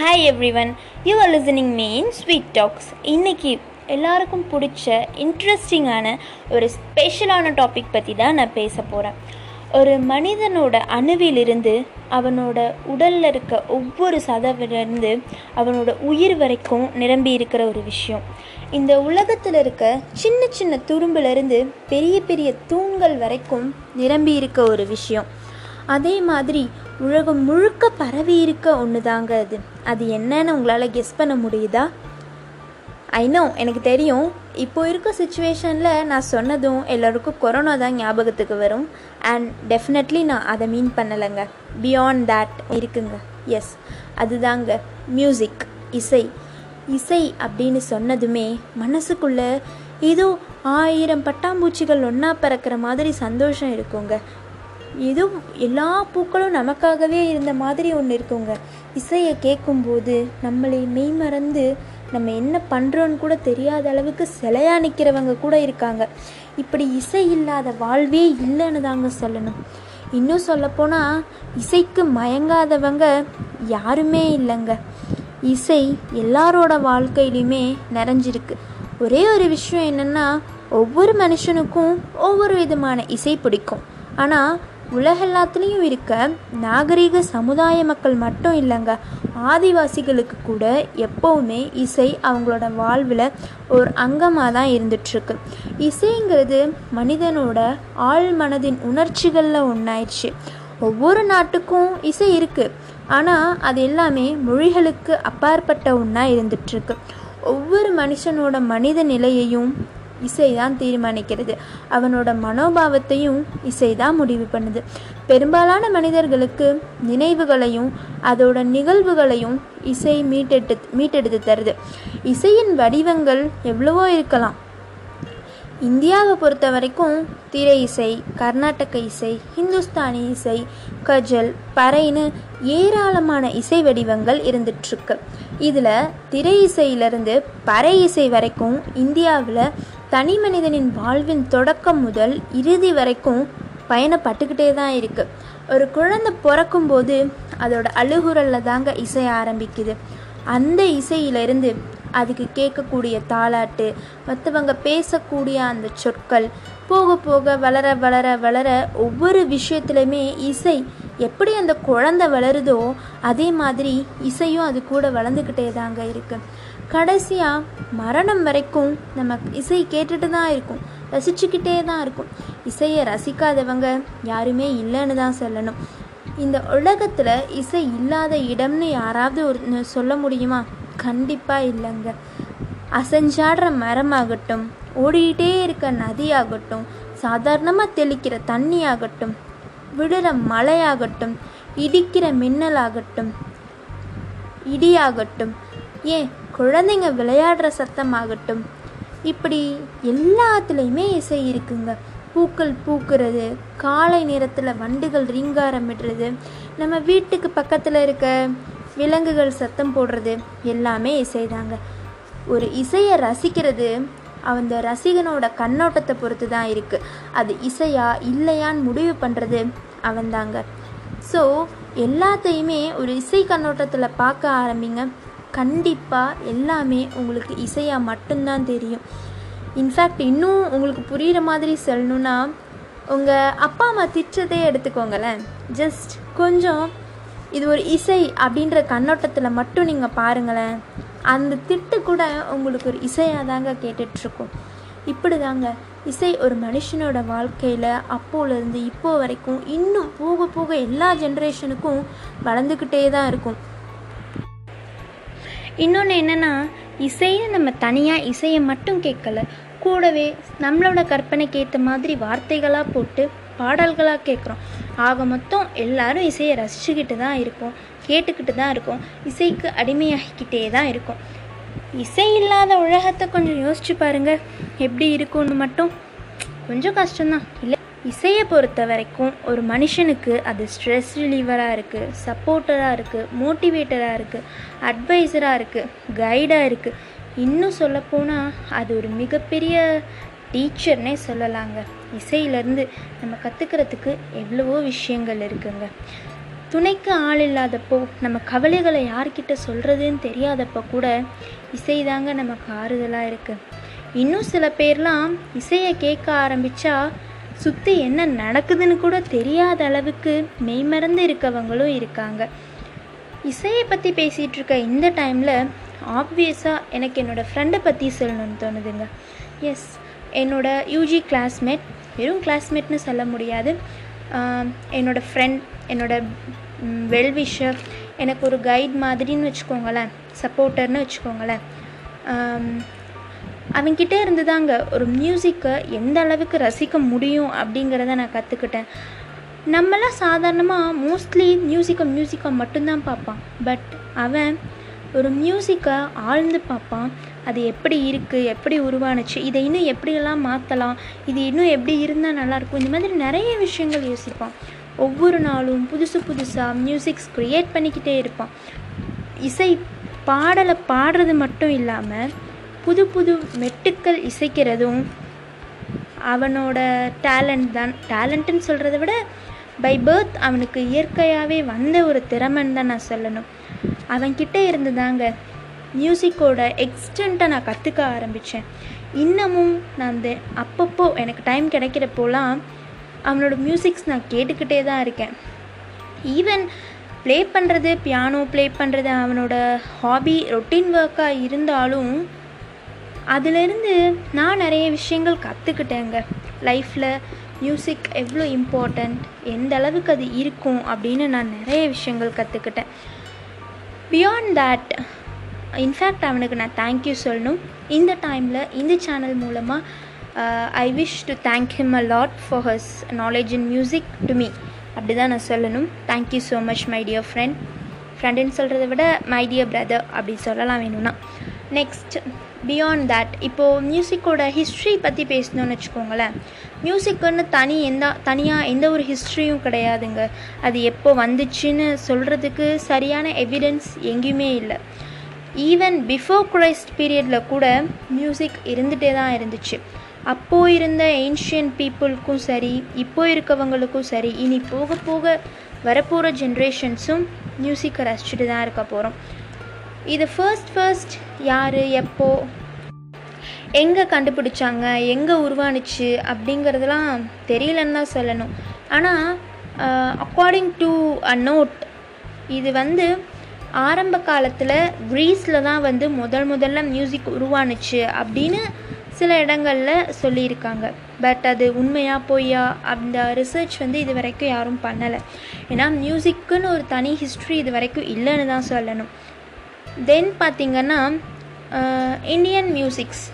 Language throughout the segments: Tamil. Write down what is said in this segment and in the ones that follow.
Hi everyone you are listening main Sweet Talks இன்றைக்கி எல்லாருக்கும் பிடிச்ச இன்ட்ரெஸ்டிங்கான ஒரு ஸ்பெஷலான டாபிக் பற்றி தான் நான் பேச போகிறேன் ஒரு மனிதனோட அணுவிலிருந்து அவனோட உடலில் இருக்க ஒவ்வொரு சதவிலிருந்து அவனோட உயிர் வரைக்கும் நிரம்பி இருக்கிற ஒரு விஷயம். இந்த உலகத்தில் இருக்க சின்ன சின்ன துரும்பிலிருந்து பெரிய பெரிய தூண்கள் வரைக்கும் நிரம்பி இருக்க ஒரு விஷயம். அதே மாதிரி உலகம் முழுக்க பரவி இருக்க ஒன்று தாங்க அது அது என்னன்னு உங்களால் கெஸ் பண்ண முடியுதா? ஐநோ எனக்கு தெரியும். இப்போ இருக்க சுச்சுவேஷனில் நான் சொன்னதும் எல்லோருக்கும் கொரோனா தான் ஞாபகத்துக்கு வரும். அண்ட் டெஃபினெட்லி நான் அதை மீன் பண்ணலைங்க. பியாண்ட் தேட் இருக்குங்க. எஸ் அதுதாங்க. மியூசிக் இசை. இசை அப்படின்னு சொன்னதுமே மனசுக்குள்ளே ஏதோ ஆயிரம் பட்டாம்பூச்சிகள் ஒன்றா பறக்கிற மாதிரி சந்தோஷம் இருக்குங்க. ஏதோ எல்லா பூக்களும் நமக்காகவே இருந்த மாதிரி ஒன்று இருக்குங்க. இசையை கேட்கும்போது நம்மளை மெய்மறந்து நம்ம என்ன பண்ணுறோன்னு கூட தெரியாத அளவுக்கு சிலையா நிற்கிறவங்க கூட இருக்காங்க. இப்படி இசை இல்லாத வாழ்வே இல்லைன்னு தாங்க சொல்லணும். இன்னும் சொல்லப்போனால் இசைக்கு மயங்காதவங்க யாருமே இல்லைங்க. இசை எல்லாரோட வாழ்க்கையிலையுமே நிறைஞ்சிருக்கு. ஒரே ஒரு விஷயம் என்னென்னா ஒவ்வொரு மனுஷனுக்கும் ஒவ்வொரு விதமான இசை பிடிக்கும். ஆனால் உலகெல்லாத்துலேயும் இருக்க நாகரீக சமுதாய மக்கள் மட்டும் இல்லைங்க. ஆதிவாசிகளுக்கு கூட எப்போவுமே இசை அவங்களோட வாழ்வில் ஒரு அங்கமாக தான் இருந்துட்டுருக்கு இசைங்கிறது மனிதனோட ஆள் மனதின் உணர்ச்சிகளில் ஒன்றாயிடுச்சு ஒவ்வொரு நாட்டுக்கும் இசை இருக்குது ஆனால் அது எல்லாமே மொழிகளுக்கு அப்பாற்பட்ட ஒன்றா இருந்துட்டுருக்கு ஒவ்வொரு மனுஷனோட மனித நிலையையும் இசைதான் தீர்மானிக்கிறது. அவனோட மனோபாவத்தையும் இசைதான் முடிவு பண்ணுது. பெரும்பாலான மனிதர்களுக்கு நினைவுகளையும் அதோட நிகழ்வுகளையும் இசை மீட்டெடு மீட்டெடுத்து தருது. இசையின் வடிவங்கள் எவ்வளவோ இருக்கலாம். இந்தியாவை பொறுத்த வரைக்கும் திரை இசை கர்நாடக இசை ஹிந்துஸ்தானி இசை கஜல் பறைன்னு ஏராளமான இசை வடிவங்கள் இருந்துட்டுருக்கு இதில் திரை இசையிலிருந்து பறை இசை வரைக்கும் இந்தியாவில் தனி மனிதனின் வாழ்வின் தொடக்கம் முதல் இறுதி வரைக்கும் பயணப்பட்டுக்கிட்டே தான் இருக்குது ஒரு குழந்தை பிறக்கும்போது அதோட அழுகுரலில் தாங்க இசை ஆரம்பிக்குது. அந்த இசையிலிருந்து அதுக்கு கேட்கக்கூடிய தாளாட்டு மற்றவங்க பேசக்கூடிய அந்த சொற்கள் போக போக வளர வளர வளர ஒவ்வொரு விஷயத்துலையுமே இசை எப்படி அந்த குழந்தை வளருதோ அதே மாதிரி இசையும் அது கூட வளர்ந்துக்கிட்டே தாங்க இருக்குது கடைசியாக மரணம் வரைக்கும் நம்ம இசை கேட்டுட்டு தான் இருக்கும். ரசிச்சுக்கிட்டே தான் இருக்கும். இசையை ரசிக்காதவங்க யாருமே இல்லைன்னு தான் சொல்லணும். இந்த உலகத்தில் இசை இல்லாத இடம்னு யாராவது ஒரு சொல்ல முடியுமா? கண்டிப்பாக இல்லைங்க. அசஞ்சாடுற மரமாகட்டும் ஓடிக்கிட்டே இருக்க நதியாகட்டும் சாதாரணமாக தெளிக்கிற தண்ணி ஆகட்டும் விடுற மழையாகட்டும் இடிக்கிற மின்னலாகட்டும் இடியாகட்டும் ஏன் குழந்தைங்க விளையாடுற சத்தமாகட்டும். இப்படி எல்லாத்துலேயுமே இசை இருக்குங்க. பூக்கள் பூக்கிறது காலை நேரத்தில் வண்டுகள் ரீங்காரமிடுறது நம்ம வீட்டுக்கு பக்கத்தில் இருக்க விலங்குகள் சத்தம் போடுறது எல்லாமே இசைதாங்க. ஒரு இசையை ரசிக்கிறது அந்த ரசிகனோட கண்ணோட்டத்தை பொறுத்து தான் இருக்குது அது இசையா இல்லையான்னு முடிவு பண்ணுறது அவன்தாங்க. ஸோ எல்லாத்தையுமே ஒரு இசை கண்ணோட்டத்தில் பார்க்க ஆரம்பிங்க. கண்டிப்பாக எல்லாமே உங்களுக்கு இசையாக மட்டும்தான் தெரியும். இன்ஃபேக்ட் இன்னும் உங்களுக்கு புரிகிற மாதிரி சொல்லணுன்னா உங்கள் அப்பா அம்மா திட்டதே எடுத்துக்கோங்களேன். ஜஸ்ட் கொஞ்சம் இது ஒரு இசை அப்படின்ற கண்ணோட்டத்தில் மட்டும் நீங்கள் பாருங்களேன். அந்த திட்டு கூட உங்களுக்கு ஒரு இசையாக தாங்க கேட்டுட்ருக்கோம். இப்படி தாங்க இசை ஒரு மனுஷனோட வாழ்க்கையில் அப்போலேருந்து இப்போ வரைக்கும் இன்னும் போக போக எல்லா ஜென்ரேஷனுக்கும் வளர்ந்துக்கிட்டே தான் இருக்கும். இன்னொன்று என்னென்னா இசையை நம்ம தனியாக இசையை மட்டும் கேட்கல. கூடவே நம்மளோட கற்பனைக்கு ஏற்ற மாதிரி வார்த்தைகளாக போட்டு பாடல்களாக கேட்குறோம். ஆக மொத்தம் எல்லாரும் இசையை ரசிச்சுக்கிட்டு தான் இருக்கோம் கேட்டுக்கிட்டு தான் இருக்கோம். இசைக்கு அடிமையாகிக்கிட்டே தான் இருக்கும். இசை இல்லாத உலகத்தை கொஞ்சம் யோசிச்சு பாருங்க. எப்படி இருக்கும்னு மட்டும். கொஞ்சம் கஷ்டம்தான். இல்லை இசையை பொறுத்த வரைக்கும் ஒரு மனுஷனுக்கு அது ஸ்ட்ரெஸ் ரிலீவராக இருக்குது சப்போர்ட்டராக இருக்குது மோட்டிவேட்டராக இருக்குது அட்வைஸராக இருக்குது கைடாக இருக்குது இன்னும் சொல்லப்போனால் அது ஒரு மிகப்பெரிய டீச்சர்னே சொல்லலாங்க. இசையிலேருந்து நம்ம கற்றுக்கிறதுக்கு எவ்வளவோ விஷயங்கள் இருக்குங்க. துணைக்கு ஆள் இல்லாதப்போ நம்ம கவலைகளை யார்கிட்ட சொல்கிறதுன்னு தெரியாதப்போ கூட இசை தாங்க நமக்கு ஆறுதலாக இருக்குது இன்னும் சில பேர்லாம் இசையை கேட்க ஆரம்பித்தா சுற்றி என்ன நடக்குதுன்னு கூட தெரியாத அளவுக்கு மெய்மறந்து இருக்கவங்களும் இருக்காங்க. இசையை பற்றி பேசிகிட்டு இருக்க இந்த டைமில் ஆப்வியஸாக எனக்கு என்னோடய ஃப்ரெண்டை பற்றி சொல்லணும்னு தோணுதுங்க. எஸ் என்னோடய யூஜி கிளாஸ்மேட் வெறும் கிளாஸ்மேட்னு சொல்ல முடியாது. என்னோடய ஃப்ரெண்ட் என்னோடய வெல்விஷர் எனக்கு ஒரு கைட் மாதிரின்னு வச்சுக்கோங்களேன் சப்போர்ட்டர்னு வச்சுக்கோங்களேன். அவன்கிட்ட இருந்து தாங்க ஒரு மியூசிக்கை எந்த அளவுக்கு ரசிக்க முடியும் அப்படிங்கிறத நான் கற்றுக்கிட்டேன் நம்மளாம் சாதாரணமாக மோஸ்ட்லி மியூசிக்கை மியூசிக்கை மட்டும்தான் பார்ப்பான். பட் அவன் ஒரு மியூசிக்கை ஆழ்ந்து பார்ப்பான். அது எப்படி இருக்குது எப்படி உருவானுச்சு இதை இன்னும் எப்படியெல்லாம் மாற்றலாம் இது இன்னும் எப்படி இருந்தால் நல்லாயிருக்கும் இந்த மாதிரி நிறைய விஷயங்கள் யோசிப்பான். ஒவ்வொரு நாளும் புதுசு புதுசாக மியூசிக்ஸ் க்ரியேட் பண்ணிக்கிட்டே இருப்பான். இசை பாடலை பாடுறது மட்டும் இல்லாமல் புது புது மெட்டுக்கள் இசைக்கிறதும் அவனோட டேலண்ட் தான். டேலண்ட்டுன்னு சொல்கிறத விட பை பர்த் அவனுக்கு இயற்கையாகவே வந்த ஒரு திறமைன்னு தான் நான் சொல்லணும். அவன்கிட்ட இருந்து தாங்க மியூசிக்கோட எக்ஸ்டெண்ட்டை நான் கற்றுக்க ஆரம்பித்தேன் இன்னமும் நான் அந்த அப்பப்போ எனக்கு டைம் கிடைக்கிறப்போலாம் அவனோட மியூசிக்ஸ் நான் கேட்டுக்கிட்டே தான் இருக்கேன். ஈவன் ப்ளே பண்ணுறது பியானோ ப்ளே பண்ணுறது அவனோட ஹாபி ரொட்டீன் ஒர்க்காக இருந்தாலும் அதிலிருந்து நான் நிறைய விஷயங்கள் கற்றுக்கிட்டேங்க. லைஃப்பில் மியூசிக் எவ்வளோ இம்பார்ட்டண்ட் எந்த அளவுக்கு அது இருக்கும் அப்படின்னு நான் நிறைய விஷயங்கள் கற்றுக்கிட்டேன். பியாண்ட் தேட் இன்ஃபேக்ட் அவனுக்கு நான் தேங்க்யூ சொல்லணும். இந்த டைமில் இந்த சேனல் மூலமாக I wish to thank him a lot for his knowledge in music to me அப்படி தான் நான் சொல்லணும். Thank you so much my dear friend ஃப்ரெண்டுன்னு சொல்கிறத விட மை டியர் பிரதர் அப்படி சொல்லலாம் வேணும்னா. நெக்ஸ்ட் பியாண்ட் தேட் இப்போது மியூசிக்கோட ஹிஸ்ட்ரி பற்றி பேசணும்னு வச்சுக்கோங்களேன். மியூசிக்குன்னு தனி எந்த தனியாக எந்த ஒரு ஹிஸ்ட்ரியும் கிடையாதுங்க. அது எப்போ வந்துச்சுன்னு சொல்கிறதுக்கு சரியான எவிடன்ஸ் எங்கேயுமே இல்லை. ஈவன் பிஃபோர் கிரைஸ்ட் பீரியடில் கூட மியூசிக் இருந்துகிட்டே தான் இருந்துச்சு. அப்போது இருந்த ஏன்ஷியன் பீப்புளுக்கும் சரி இப்போ இருக்கவங்களுக்கும் சரி இனி போக போக வரப்போகிற ஜென்ரேஷன்ஸும் மியூசிக்கை ரசிச்சுட்டு தான் இருக்க போகிறோம் இது ஃபர்ஸ்ட் ஃபர்ஸ்ட் யார் எப்போ எங்கே கண்டுபிடிச்சாங்க எங்கே உருவானுச்சு அப்படிங்கிறதுலாம் தெரியலன்னு தான் சொல்லணும். ஆனால் அக்கார்டிங் டு அ நோட் இது வந்து ஆரம்ப காலத்தில் க்ரீஸில் தான் வந்து முதல் முதல்ல மியூசிக் உருவானுச்சு அப்படின்னு சில இடங்களில் சொல்லியிருக்காங்க. பட் அது உண்மையாக பொய்யா அந்த ரிசர்ச் வந்து இது வரைக்கும் யாரும் பண்ணலை. ஏன்னா மியூசிக்குன்னு ஒரு தனி ஹிஸ்ட்ரி இது வரைக்கும் இல்லைன்னு தான் சொல்லணும். தென் பார்த்திங்கன்னா இந்தியன் மியூசிக்ஸ்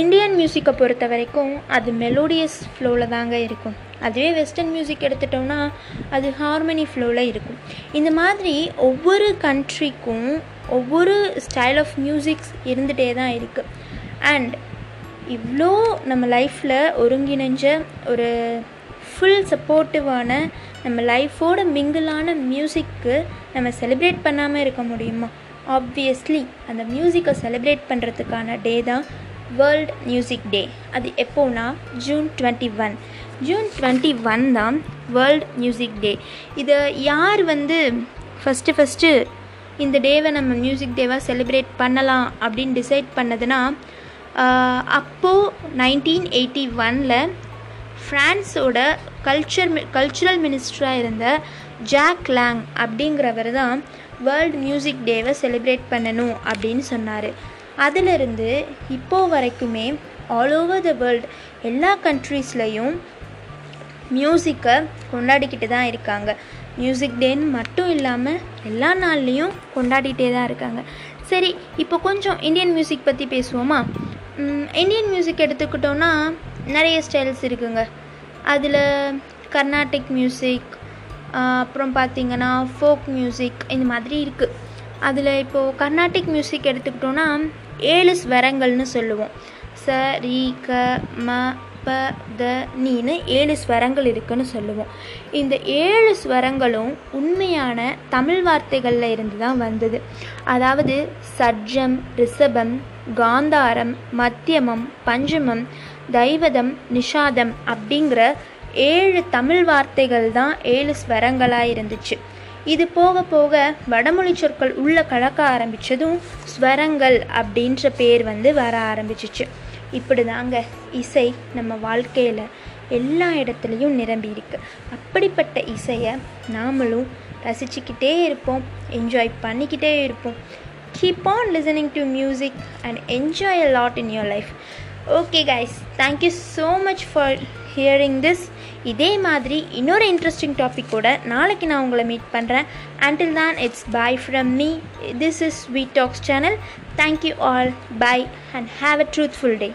இந்தியன் மியூசிக்கை பொறுத்த வரைக்கும் அது மெலோடியஸ் ஃப்ளோவில் தாங்க இருக்கும். அதுவே வெஸ்டர்ன் மியூசிக் எடுத்துட்டோம்னா அது ஹார்மனி ஃப்ளோவில் இருக்கும். இந்த மாதிரி ஒவ்வொரு கண்ட்ரிக்கும் ஒவ்வொரு ஸ்டைல் ஆஃப் மியூசிக்ஸ் இருந்துகிட்டே தான் இருக்குது அண்ட் இவ்வளோ நம்ம லைஃப்பில் ஒருங்கிணைஞ்ச ஒரு ஃபுல் சப்போர்ட்டிவான நம்ம லைஃபோட மிங்கிளான மியூசிக்கு நம்ம செலிப்ரேட் பண்ணாமல் இருக்க முடியுமா? ஆப்வியஸ்லி அந்த மியூசிக்கை செலிப்ரேட் பண்ணுறதுக்கான டே தான் வேர்ல்ட் மியூசிக் டே அது எப்போனா June twenty one June twenty one தான் வேர்ல்ட் மியூசிக் டே இதை யார் வந்து ஃபஸ்ட்டு ஃபஸ்ட்டு இந்த டேவை நம்ம மியூசிக் டேவாக செலிப்ரேட் பண்ணலாம் அப்படின்னு டிசைட் பண்ணதுன்னா அப்போது நைன்டீன் எயிட்டி ஒனில் ஃப்ரான்ஸோட கல்ச்சர் கல்ச்சுரல் மினிஸ்டராக இருந்த ஜாக் லேங் அப்படிங்கிறவர் தான் வேர்ல்ட் மியூசிக் டேவை செலிப்ரேட் பண்ணணும் அப்படின்னு சொன்னார். அதிலிருந்து இப்போது வரைக்குமே ஆல் ஓவர் த வேர்ல்ட் எல்லா கண்ட்ரீஸ்லேயும் மியூசிக்கை கொண்டாடிக்கிட்டு தான் இருக்காங்க. மியூசிக் டேன்னு மட்டும் இல்லாமல் எல்லா நாள்லேயும் கொண்டாடிட்டே தான் இருக்காங்க. சரி இப்போ கொஞ்சம் இந்தியன் மியூசிக் பற்றி பேசுவோமா? இந்தியன் மியூசிக் எடுத்துக்கிட்டோன்னா நிறைய ஸ்டைல்ஸ் இருக்குங்க. அதில் கர்நாடிக் மியூசிக் அப்புறம் பார்த்திங்கன்னா ஃபோக் மியூசிக் இந்த மாதிரி இருக்குது அதில் இப்போது கர்நாடிக் மியூசிக் எடுத்துக்கிட்டோன்னா ஏழு ஸ்வரங்கள்னு சொல்லுவோம். ச ரி க ம ப த நீனு ஏழு ஸ்வரங்கள் இருக்குன்னு சொல்லுவோம். இந்த ஏழு ஸ்வரங்களும் உண்மையான தமிழ் வார்த்தைகளில் இருந்து தான் வந்தது. அதாவது சட்ஜம் ரிஷபம் காந்தாரம் மத்தியமம் பஞ்சமம் தைவதம் நிஷாதம் அப்படிங்கிற ஏழு தமிழ் வார்த்தைகள் தான் ஏழு ஸ்வரங்களாக இருந்துச்சு. இது போக போக வடமொழி சொற்கள் உள்ள கலக்க ஆரம்பித்ததும் ஸ்வரங்கள் அப்படின்ற பேர் வந்து வர ஆரம்பிச்சிச்சு. இப்படி தாங்க இசை நம்ம வாழ்க்கையில் எல்லா இடத்துலையும் நிரம்பி இருக்கு. அப்படிப்பட்ட இசையை நாமளும் ரசிச்சுக்கிட்டே இருப்போம் என்ஜாய் பண்ணிக்கிட்டே இருப்போம். Keep on listening to music and enjoy a lot in your life okay guys thank you so much for hearing this இதே மாதிரி இன்னொரு இன்ட்ரெஸ்டிங் டாபிக் கூட நாளைக்கு நான் உங்களை மீட் பண்ணுறேன் அண்டில் தான் it's bye from me this is Sweet Talks channel thank you all bye and have a truthful day